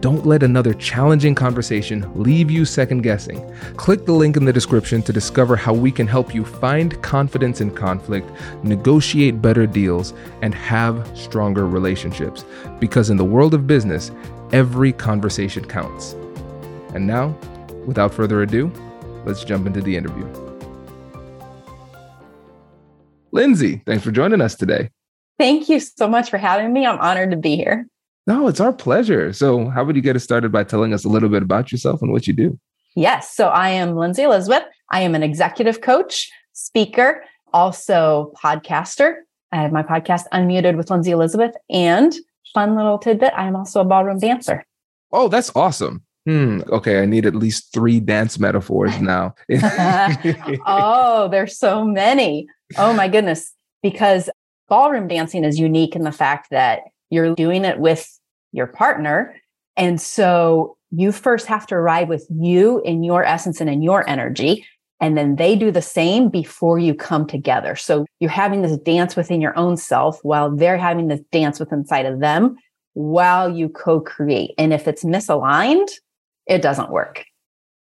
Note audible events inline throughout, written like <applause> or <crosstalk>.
Don't let another challenging conversation leave you second guessing. Click the link in the description to discover how we can help you find confidence in conflict, negotiate better deals, and have stronger relationships. Because in the world of business, every conversation counts. And now, without further ado, let's jump into the interview. Linzy, thanks for joining us today. Thank you so much for having me. I'm honored to be here. No, it's our pleasure. So, how would you get us started by telling us a little bit about yourself and what you do? Yes. So, I am Linzy Elizabeth. I am an executive coach, speaker, also podcaster. I have my podcast Unmuted with Linzy Elizabeth. And fun little tidbit I am also a ballroom dancer. Oh, that's awesome. Hmm. Okay. I need at least three dance metaphors <laughs> now. <laughs> oh, there's so many. Oh, my goodness. Because ballroom dancing is unique in the fact that you're doing it with your partner. And so you first have to arrive with you in your essence and in your energy. And then they do the same before you come together. So you're having this dance within your own self while they're having this dance within inside of them while you co create. And if it's misaligned, it doesn't work.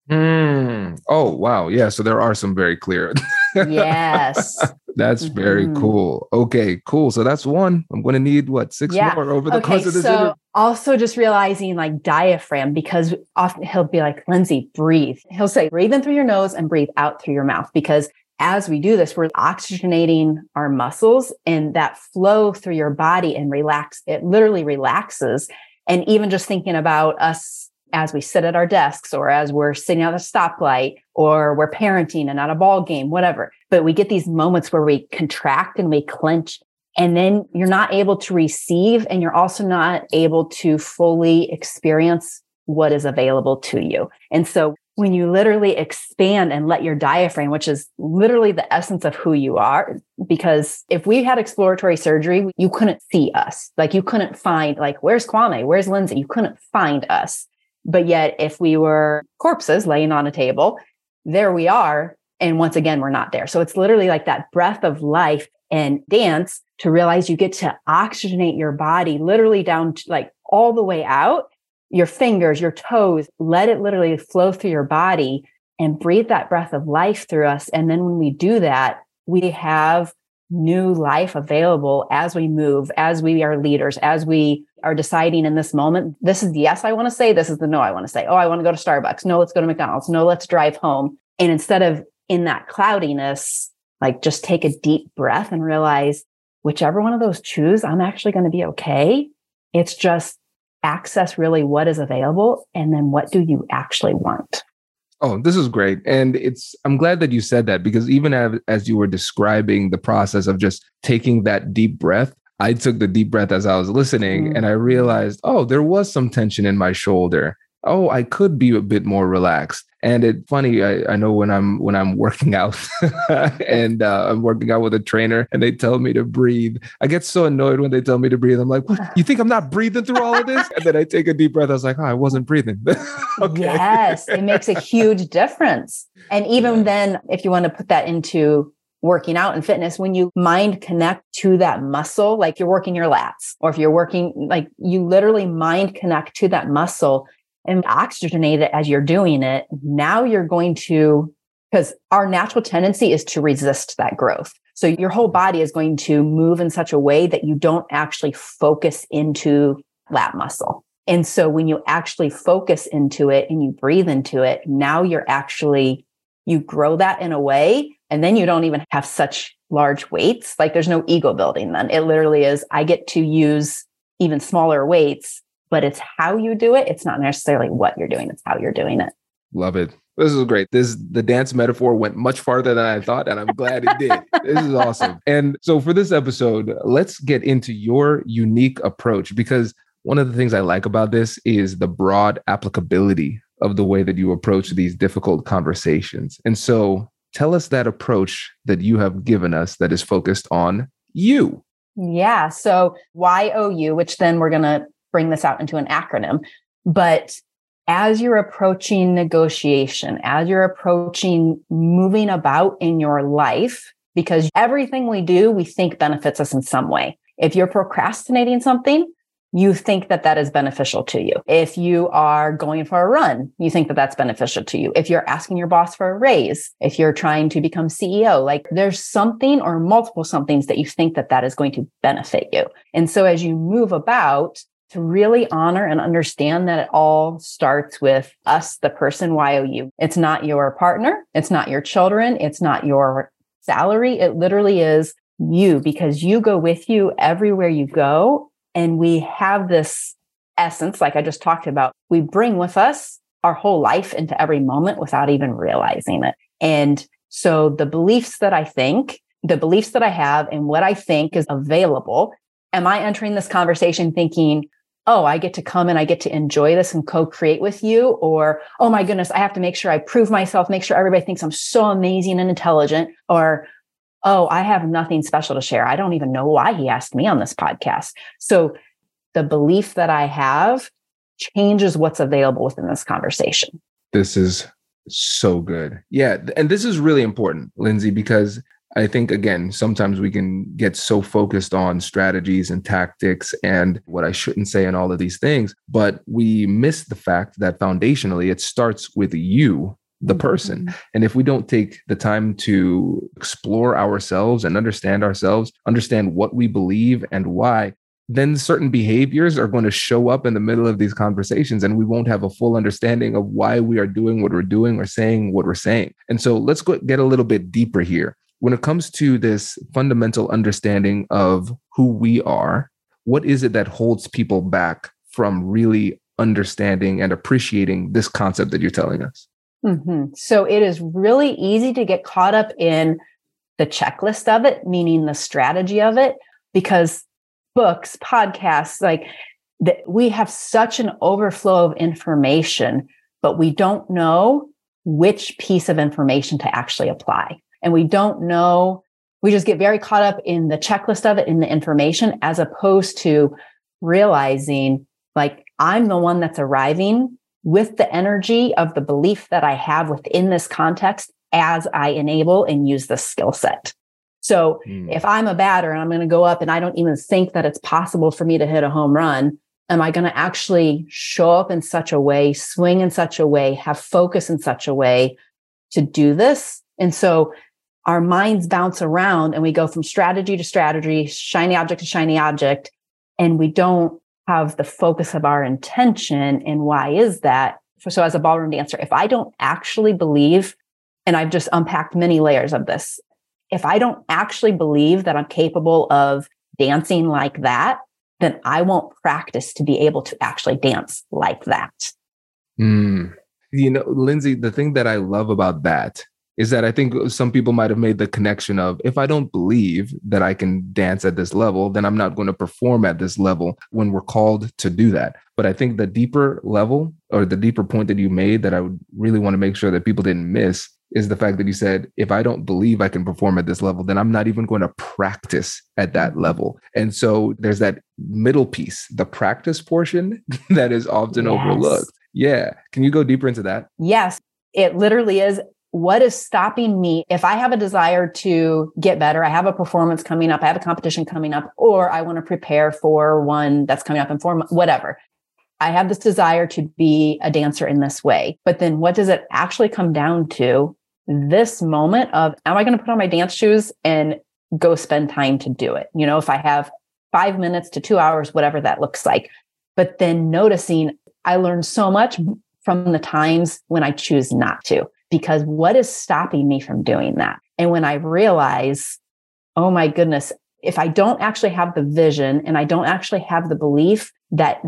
Mm. Oh, wow. Yeah. So there are some very clear. <laughs> yes. That's very mm-hmm. cool. Okay, cool. So that's one. I'm going to need what six yeah. more over the okay, course of this. So interview. also just realizing like diaphragm because often he'll be like, Linzy, breathe. He'll say, breathe in through your nose and breathe out through your mouth because as we do this, we're oxygenating our muscles and that flow through your body and relax. It literally relaxes. And even just thinking about us as we sit at our desks or as we're sitting at a stoplight or we're parenting and at a ball game, whatever. But we get these moments where we contract and we clench and then you're not able to receive and you're also not able to fully experience what is available to you. And so when you literally expand and let your diaphragm, which is literally the essence of who you are, because if we had exploratory surgery, you couldn't see us. Like you couldn't find, like, where's Kwame? Where's Linzy? You couldn't find us. But yet, if we were corpses laying on a table, there we are. And once again, we're not there. So it's literally like that breath of life and dance to realize you get to oxygenate your body literally down to like all the way out, your fingers, your toes, let it literally flow through your body and breathe that breath of life through us. And then when we do that, we have new life available as we move, as we are leaders, as we are deciding in this moment. This is the yes I want to say. This is the no I want to say. Oh, I want to go to Starbucks. No, let's go to McDonald's. No, let's drive home. And instead of in that cloudiness, like just take a deep breath and realize whichever one of those choose, I'm actually going to be okay. It's just access really what is available and then what do you actually want. Oh, this is great. And it's, I'm glad that you said that because even as, as you were describing the process of just taking that deep breath, I took the deep breath as I was listening mm-hmm. and I realized, oh, there was some tension in my shoulder. Oh, I could be a bit more relaxed. And it's funny, I, I know when I'm when I'm working out <laughs> and uh, I'm working out with a trainer and they tell me to breathe, I get so annoyed when they tell me to breathe. I'm like, what? You think I'm not breathing through all of this? And then I take a deep breath. I was like, oh, I wasn't breathing. <laughs> okay. Yes, it makes a huge difference. And even yeah. then, if you want to put that into working out and fitness, when you mind connect to that muscle, like you're working your lats, or if you're working, like you literally mind connect to that muscle and oxygenate it as you're doing it, now you're going to, because our natural tendency is to resist that growth. So your whole body is going to move in such a way that you don't actually focus into lat muscle. And so when you actually focus into it and you breathe into it, now you're actually, you grow that in a way and then you don't even have such large weights. Like there's no ego building then. It literally is, I get to use even smaller weights, but it's how you do it. It's not necessarily what you're doing, it's how you're doing it. Love it. This is great. This the dance metaphor went much farther than I thought, and I'm glad it did. this is awesome. <laughs> And so for this episode, let's get into your unique approach because one of the things I like about this is the broad applicability of the way that you approach these difficult conversations. And so tell us that approach that you have given us that is focused on you. Yeah. So YOU, which then we're going to bring this out into an acronym. But as you're approaching negotiation, as you're approaching moving about in your life, because everything we do, we think benefits us in some way. If you're procrastinating something, you think that that is beneficial to you. If you are going for a run, you think that that's beneficial to you. If you're asking your boss for a raise, if you're trying to become CEO, like there's something or multiple somethings that you think that that is going to benefit you. And so as you move about, to really honor and understand that it all starts with us, the person YOU. It's not your partner. It's not your children. It's not your salary. It literally is you because you go with you everywhere you go and we have this essence, like I just talked about, we bring with us our whole life into every moment without even realizing it. And so the beliefs that I think, the beliefs that I have, and what I think is available, am I entering this conversation thinking, oh, I get to come and I get to enjoy this and co create with you? Or, oh my goodness, I have to make sure I prove myself, make sure everybody thinks I'm so amazing and intelligent. Or, oh, I have nothing special to share. I don't even know why he asked me on this podcast. So the belief that I have changes what's available within this conversation. This is so good. Yeah. And this is really important, Linzy, because I think, again, sometimes we can get so focused on strategies and tactics and what I shouldn't say and all of these things, but we miss the fact that foundationally it starts with you the person. Mm-hmm. And if we don't take the time to explore ourselves and understand ourselves, understand what we believe and why, then certain behaviors are going to show up in the middle of these conversations and we won't have a full understanding of why we are doing what we're doing or saying what we're saying. And so let's go get a little bit deeper here. When it comes to this fundamental understanding of who we are, what is it that holds people back from really understanding and appreciating this concept that you're telling us? Mm-hmm. So it is really easy to get caught up in the checklist of it, meaning the strategy of it, because books, podcasts, like that we have such an overflow of information, but we don't know which piece of information to actually apply. And we don't know, we just get very caught up in the checklist of it, in the information, as opposed to realizing like I'm the one that's arriving with the energy of the belief that I have within this context as I enable and use the skill set. So mm. if I'm a batter and I'm going to go up and I don't even think that it's possible for me to hit a home run, am I going to actually show up in such a way, swing in such a way, have focus in such a way to do this? And so our minds bounce around and we go from strategy to strategy, shiny object to shiny object, and we don't have the focus of our intention. And why is that? So, as a ballroom dancer, if I don't actually believe, and I've just unpacked many layers of this, if I don't actually believe that I'm capable of dancing like that, then I won't practice to be able to actually dance like that. Mm. You know, Linzy, the thing that I love about that is that I think some people might have made the connection of if I don't believe that I can dance at this level, then I'm not going to perform at this level when we're called to do that. But I think the deeper level or the deeper point that you made that I would really want to make sure that people didn't miss is the fact that you said, if I don't believe I can perform at this level, then I'm not even going to practice at that level. And so there's that middle piece, the practice portion <laughs> that is often yes. overlooked. Yeah. Can you go deeper into that? Yes. It literally is what is stopping me if I have a desire to get better, I have a performance coming up, I have a competition coming up, or I want to prepare for one that's coming up in months, whatever. I have this desire to be a dancer in this way. But then what does it actually come down to? This moment of, am I going to put on my dance shoes and go spend time to do it? You know, if I have five minutes to two hours, whatever that looks like. But then noticing I learned so much from the times when I choose not to, because what is stopping me from doing that? And when I realize, oh my goodness, if I don't actually have the vision and I don't actually have the belief that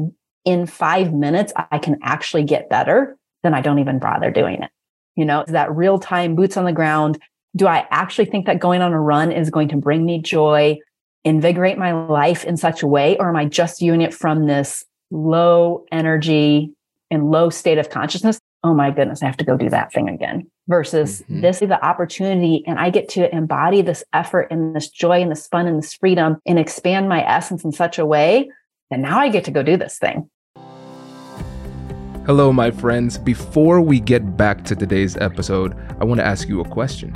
in five minutes I can actually get better, then I don't even bother doing it. You know, that real time boots on the ground. Do I actually think that going on a run is going to bring me joy, invigorate my life in such a way? Or am I just doing it from this low energy and low state of consciousness? Oh my goodness, I have to go do that thing again. Versus mm-hmm. this is the opportunity, and I get to embody this effort and this joy and this fun and this freedom and expand my essence in such a way that now I get to go do this thing. Hello, my friends. Before we get back to today's episode, I want to ask you a question.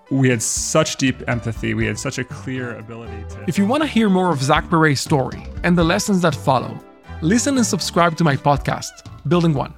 we had such deep empathy. We had such a clear ability to. If you want to hear more of Zach Perret's story and the lessons that follow, listen and subscribe to my podcast, Building One.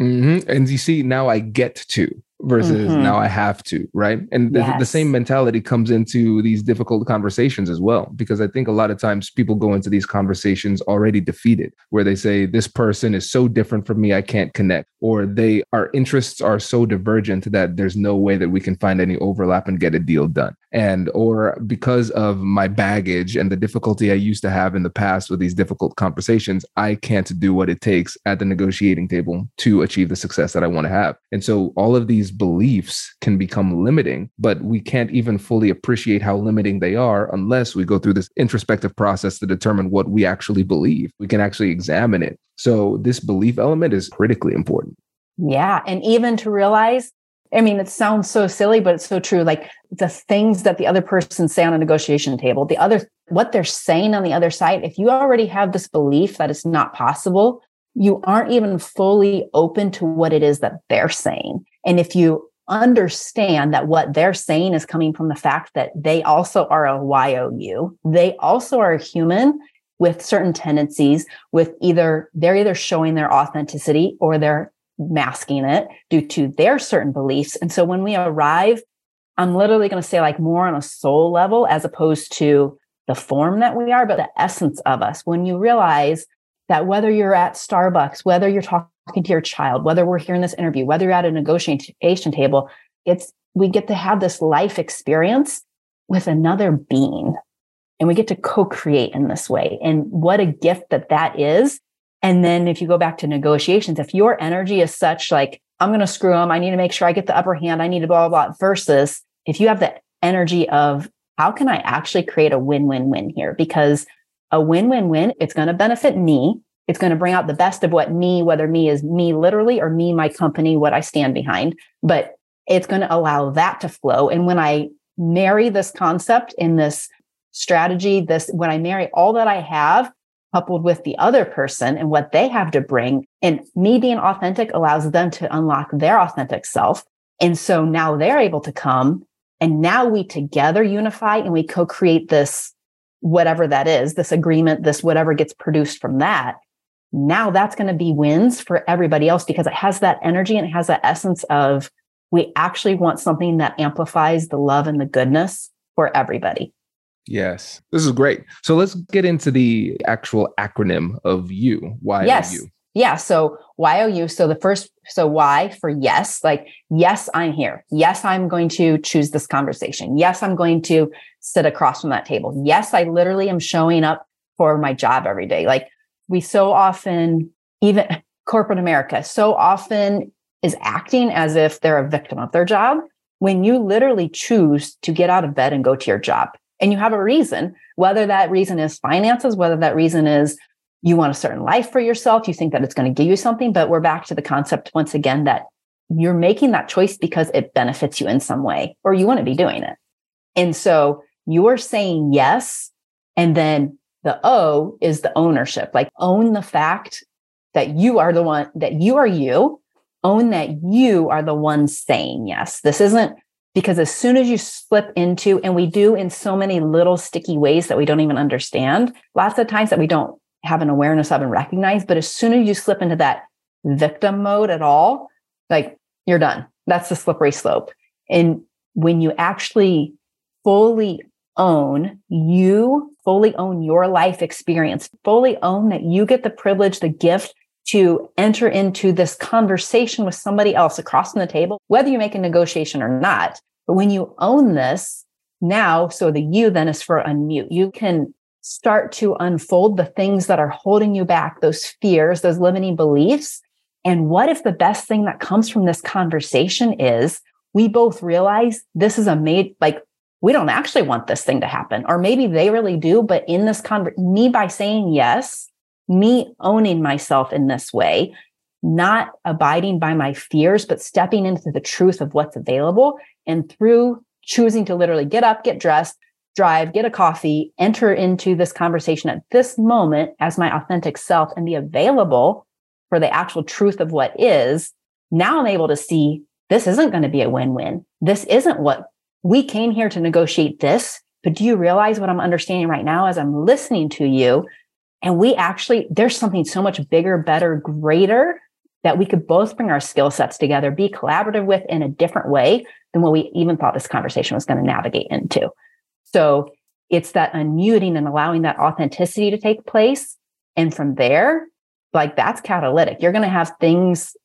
Mm-hmm. And you see, now I get to versus mm-hmm. now I have to, right? And yes. the, the, same mentality comes into these difficult conversations as well, because I think a lot of times people go into these conversations already defeated, where they say, This person is so different from me, I can't connect, or they, our interests are so divergent that there's no way that we can find any overlap and get a deal done. And, or because of my baggage and the difficulty I used to have in the past with these difficult conversations, I can't do what it takes at the negotiating table to achieve the success that I want to have. And so all of these beliefs can become limiting, but we can't even fully appreciate how limiting they are unless we go through this introspective process to determine what we actually believe. We can actually examine it. So, this belief element is critically important. Yeah. And even to realize, I mean, it sounds so silly, but it's so true. Like the things that the other person say on a negotiation table, the other, what they're saying on the other side, if you already have this belief that it's not possible, you aren't even fully open to what it is that they're saying. And if you understand that what they're saying is coming from the fact that they also are a YOU. They also are a human with certain tendencies with either they're either showing their authenticity or they're masking it due to their certain beliefs. And so when we arrive, I'm literally going to say like more on a soul level as opposed to the form that we are, but the essence of us. When you realize that whether you're at Starbucks, whether you're talking to your child, whether we're here in this interview, whether you're at a negotiation table, it's we get to have this life experience with another being and we get to co-create in this way. And what a gift that that is. And then if you go back to negotiations, if your energy is such like, I'm going to screw them, I need to make sure I get the upper hand, I need to blah, blah, blah, versus if you have the energy of how can I actually create a win, win, win here? Because a win, win, win, it's going to benefit me. It's going to bring out the best of what me, whether me is me literally or me, my company, what I stand behind. But it's going to allow that to flow. And when I marry this concept in this strategy, this, when I marry all that I have coupled with the other person and what they have to bring, and me being authentic allows them to unlock their authentic self. And so now they're able to come and now we together unify and we co create this, whatever that is, this agreement, this whatever gets produced from that. Now that's going to be wins for everybody else because it has that energy and it has that essence of we actually want something that amplifies the love and the goodness for everybody. Yes, this is great. So let's get into the actual acronym of you. Why yes. Yeah. So YOU. So the first, so Y for yes, like, yes, I'm here. Yes, I'm going to choose this conversation. Yes, I'm going to sit across from that table. Yes, I literally am showing up for my job every day. Like we so often, even <laughs> corporate America, so often is acting as if they're a victim of their job when you literally choose to get out of bed and go to your job and you have a reason, whether that reason is finances, whether that reason is you want a certain life for yourself, you think that it's going to give you something. But we're back to the concept once again that you're making that choice because it benefits you in some way or you want to be doing it. And so you're saying yes. And then the O is the ownership, like own the fact that you are the one, that you are you own that you are the one saying yes. This isn't because as soon as you slip into, and we do in so many little sticky ways that we don't even understand, lots of times that we don't have an awareness of and recognize, but as soon as you slip into that victim mode at all, like you're done. That's the slippery slope. And when you actually fully own you, fully own your life experience, fully own that you get the privilege, the gift to enter into this conversation with somebody else across from the table, whether you make a negotiation or not. But when you own this now, so the you then is for unmute, you can start to unfold the things that are holding you back, those fears, those limiting beliefs. And what if the best thing that comes from this conversation is we both realize this is a made, like, we don't actually want this thing to happen, or maybe they really do. But in this conversation, me by saying yes, me owning myself in this way, not abiding by my fears, but stepping into the truth of what's available. And through choosing to literally get up, get dressed, drive, get a coffee, enter into this conversation at this moment as my authentic self and be available for the actual truth of what is. Now I'm able to see this isn't going to be a win win. This isn't what we came here to negotiate this. But do you realize what I'm understanding right now as I'm listening to you? And we actually, there's something so much bigger, better, greater that we could both bring our skill sets together, be collaborative with in a different way than what we even thought this conversation was going to navigate into. So it's that unmuting and allowing that authenticity to take place. And from there, like that's catalytic. You're going to have things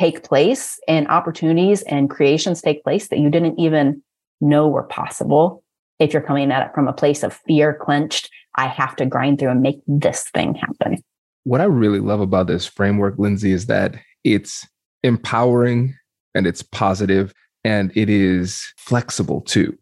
take place and opportunities and creations take place that you didn't even know were possible if you're coming at it from a place of fear clenched I have to grind through and make this thing happen. What I really love about this framework, Linzy, is that it's empowering and it's positive and it is flexible too.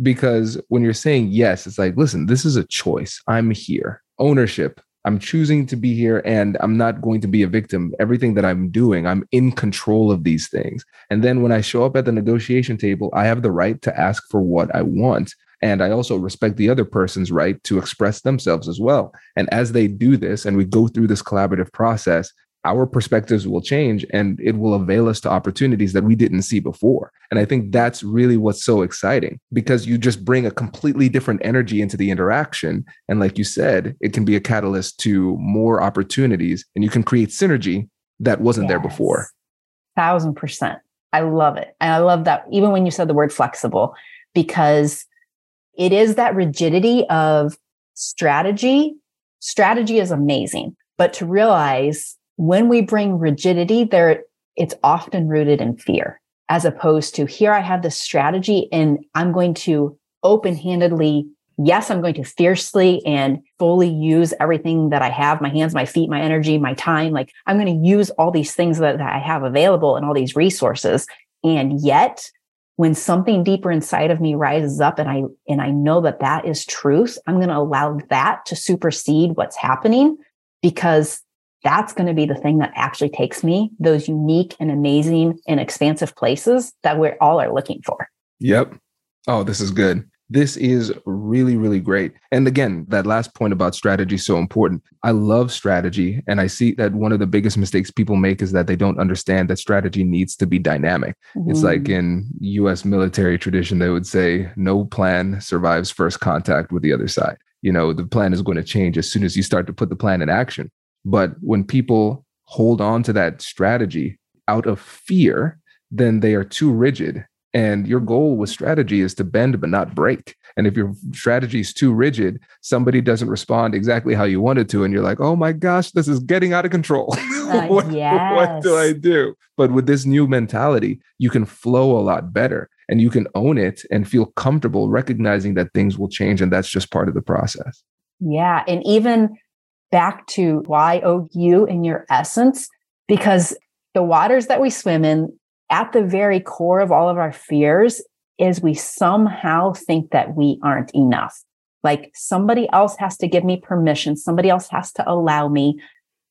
Because when you're saying yes, it's like, listen, this is a choice. I'm here. Ownership. I'm choosing to be here and I'm not going to be a victim. Everything that I'm doing, I'm in control of these things. And then when I show up at the negotiation table, I have the right to ask for what I want. And I also respect the other person's right to express themselves as well. And as they do this and we go through this collaborative process, our perspectives will change and it will avail us to opportunities that we didn't see before. And I think that's really what's so exciting because you just bring a completely different energy into the interaction. And like you said, it can be a catalyst to more opportunities and you can create synergy that wasn't yes. there before. Thousand percent. I love it. And I love that even when you said the word flexible, because it is that rigidity of strategy. Strategy is amazing, but to realize when we bring rigidity there, it's often rooted in fear as opposed to here I have this strategy and I'm going to open handedly yes, I'm going to fiercely and fully use everything that I have my hands, my feet, my energy, my time. Like I'm going to use all these things that, that I have available and all these resources. And yet, when something deeper inside of me rises up and I and I know that that is truth, I'm going to allow that to supersede what's happening because that's going to be the thing that actually takes me those unique and amazing and expansive places that we all are looking for. Yep. Oh, this is good. This is really, really great. And again, that last point about strategy is so important. I love strategy. And I see that one of the biggest mistakes people make is that they don't understand that strategy needs to be dynamic. Mm-hmm. It's like mm. in US military tradition, they would say, no plan survives first contact with the other side. You know, the plan is going to change as soon as you start to put the plan in action. But when people hold on to that strategy out of fear, then they are too rigid and your goal with strategy is to bend but not break. And if your strategy is too rigid, somebody doesn't respond exactly how you wanted to, and you're like, oh my gosh, this is getting out of control. <laughs> Uh, what, yes. what do I do? But with this new mentality, you can flow a lot better and you can own it and feel comfortable recognizing that things will change. And that's just part of the process. Yeah. And even back to why you in your essence, because the waters that we swim in, at the very core of all of our fears is we somehow think that we aren't enough. Like somebody else has to give me permission. Somebody else has to allow me.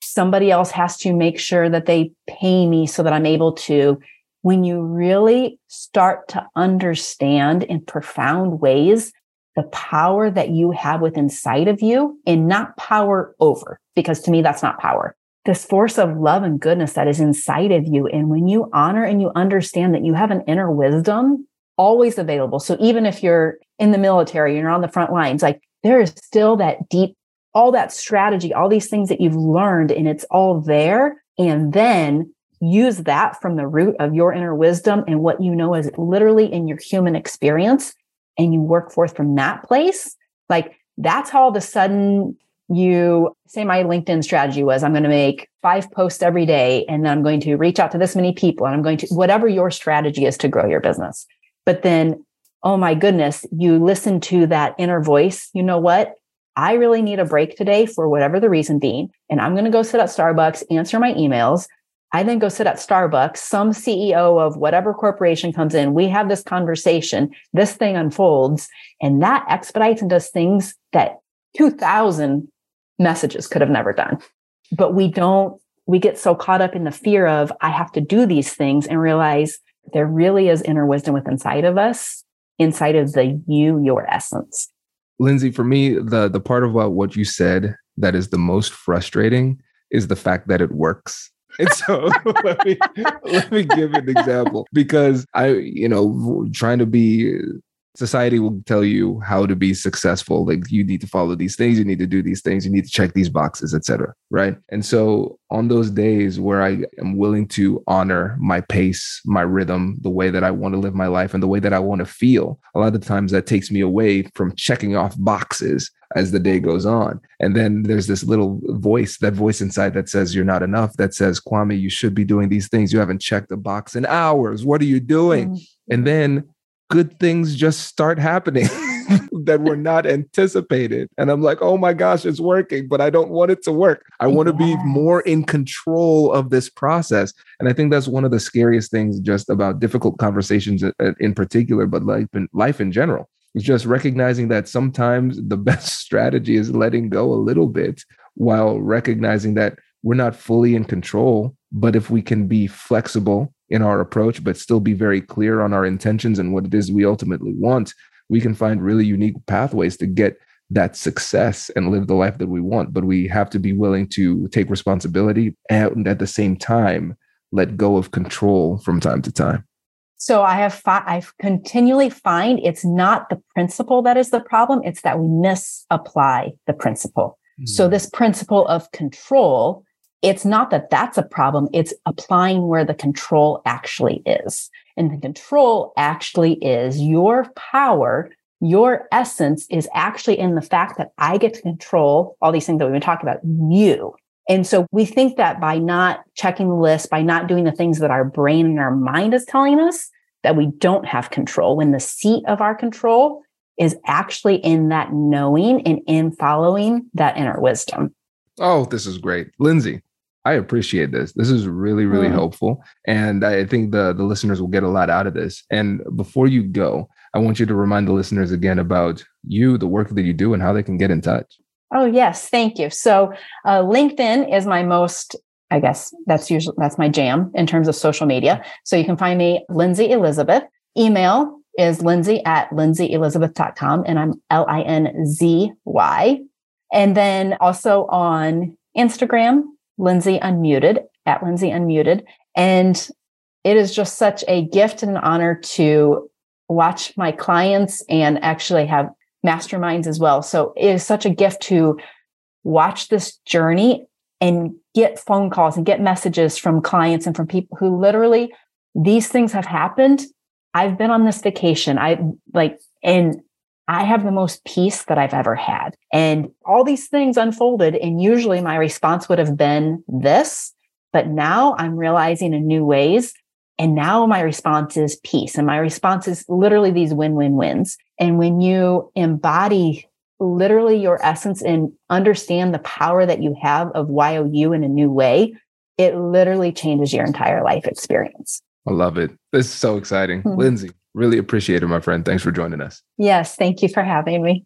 Somebody else has to make sure that they pay me so that I'm able to. When you really start to understand in profound ways the power that you have within inside of you and not power over, because to me, that's not power this force of love and goodness that is inside of you. And when you honor and you understand that you have an inner wisdom always available. So even if you're in the military and you're on the front lines, like there is still that deep, all that strategy, all these things that you've learned and it's all there. And then use that from the root of your inner wisdom and what you know is literally in your human experience. And you work forth from that place. Like that's how all of a sudden you say my LinkedIn strategy was I'm going to make five posts every day and then I'm going to reach out to this many people and I'm going to whatever your strategy is to grow your business. But then, oh my goodness, you listen to that inner voice. You know what? I really need a break today for whatever the reason being. And I'm going to go sit at Starbucks, answer my emails. I then go sit at Starbucks. Some CEO of whatever corporation comes in. We have this conversation. This thing unfolds and that expedites and does things that 2000 messages could have never done. But we don't, we get so caught up in the fear of, I have to do these things and realize there really is inner wisdom within inside of us, inside of the you, your essence. Linzy, for me, the the part about what you said that is the most frustrating is the fact that it works. And so <laughs> let me let me give an example because I, you know, trying to be society will tell you how to be successful like you need to follow these things you need to do these things you need to check these boxes etc right and so on those days where i am willing to honor my pace my rhythm the way that i want to live my life and the way that i want to feel a lot of times that takes me away from checking off boxes as the day goes on. And then there's this little voice, that voice inside that says, You're not enough, that says, Kwame, you should be doing these things. You haven't checked the box in hours. What are you doing? Mm-hmm. And then good things just start happening <laughs> <laughs> that were not anticipated. And I'm like, oh my gosh, it's working, but I don't want it to work. I want to be more in control of this process. And I think that's one of the scariest things just about difficult conversations uh, uh, in particular, but life in, life in general. It's just recognizing that sometimes the <laughs> best strategy is letting go a little bit while recognizing that we're not fully in control. But if we can be flexible in our approach, but still be very clear on our intentions and what it is we ultimately want, we can find really unique pathways to get that success and live the life that we want. But we have to be willing to take responsibility and at the same time, let go of control from time to time. So I have fi- I continually find it's not the principle that is the problem; it's that we misapply the principle. Mm-hmm. So this principle of control, it's not that that's a problem; it's applying where the control actually is, and the control actually is your power. Your essence is actually in the fact that I get to control all these things that we've been talking about. You, and so we think that by not checking the list, by not doing the things that our brain and our mind is telling us, that we don't have control when the seat of our control is actually in that knowing and in following that inner wisdom. Oh, this is great. Linzy, I appreciate this. This is really, really mm. helpful. And I think the, the listeners will get a lot out of this. And before you go, I want you to remind the listeners again about you, the work that you do, and how they can get in touch. Oh, yes. Thank you. So, uh, LinkedIn is my most, I guess that's usually, that's my jam in terms of social media. So you can find me, Linzy Elizabeth. Email is linzy at linzyelizabeth.com and I'm L I N Z Y. And then also on Instagram, Linzy Unmuted at Linzy Unmuted. And it is just such a gift and an honor to watch my clients and actually have masterminds as well. So it is such a gift to watch this journey and get phone calls and get messages from clients and from people who literally these things have happened. I've been on this vacation. I like, and I have the most peace that I've ever had. And all these things unfolded. And usually my response would have been this, but now I'm realizing in new ways and now my response is peace. And my response is literally these win win wins. And when you embody literally your essence and understand the power that you have of YOU in a new way, it literally changes your entire life experience. I love it. This is so exciting. Mm-hmm. Linzy, really appreciate it, my friend. Thanks for joining us. Yes. Thank you for having me.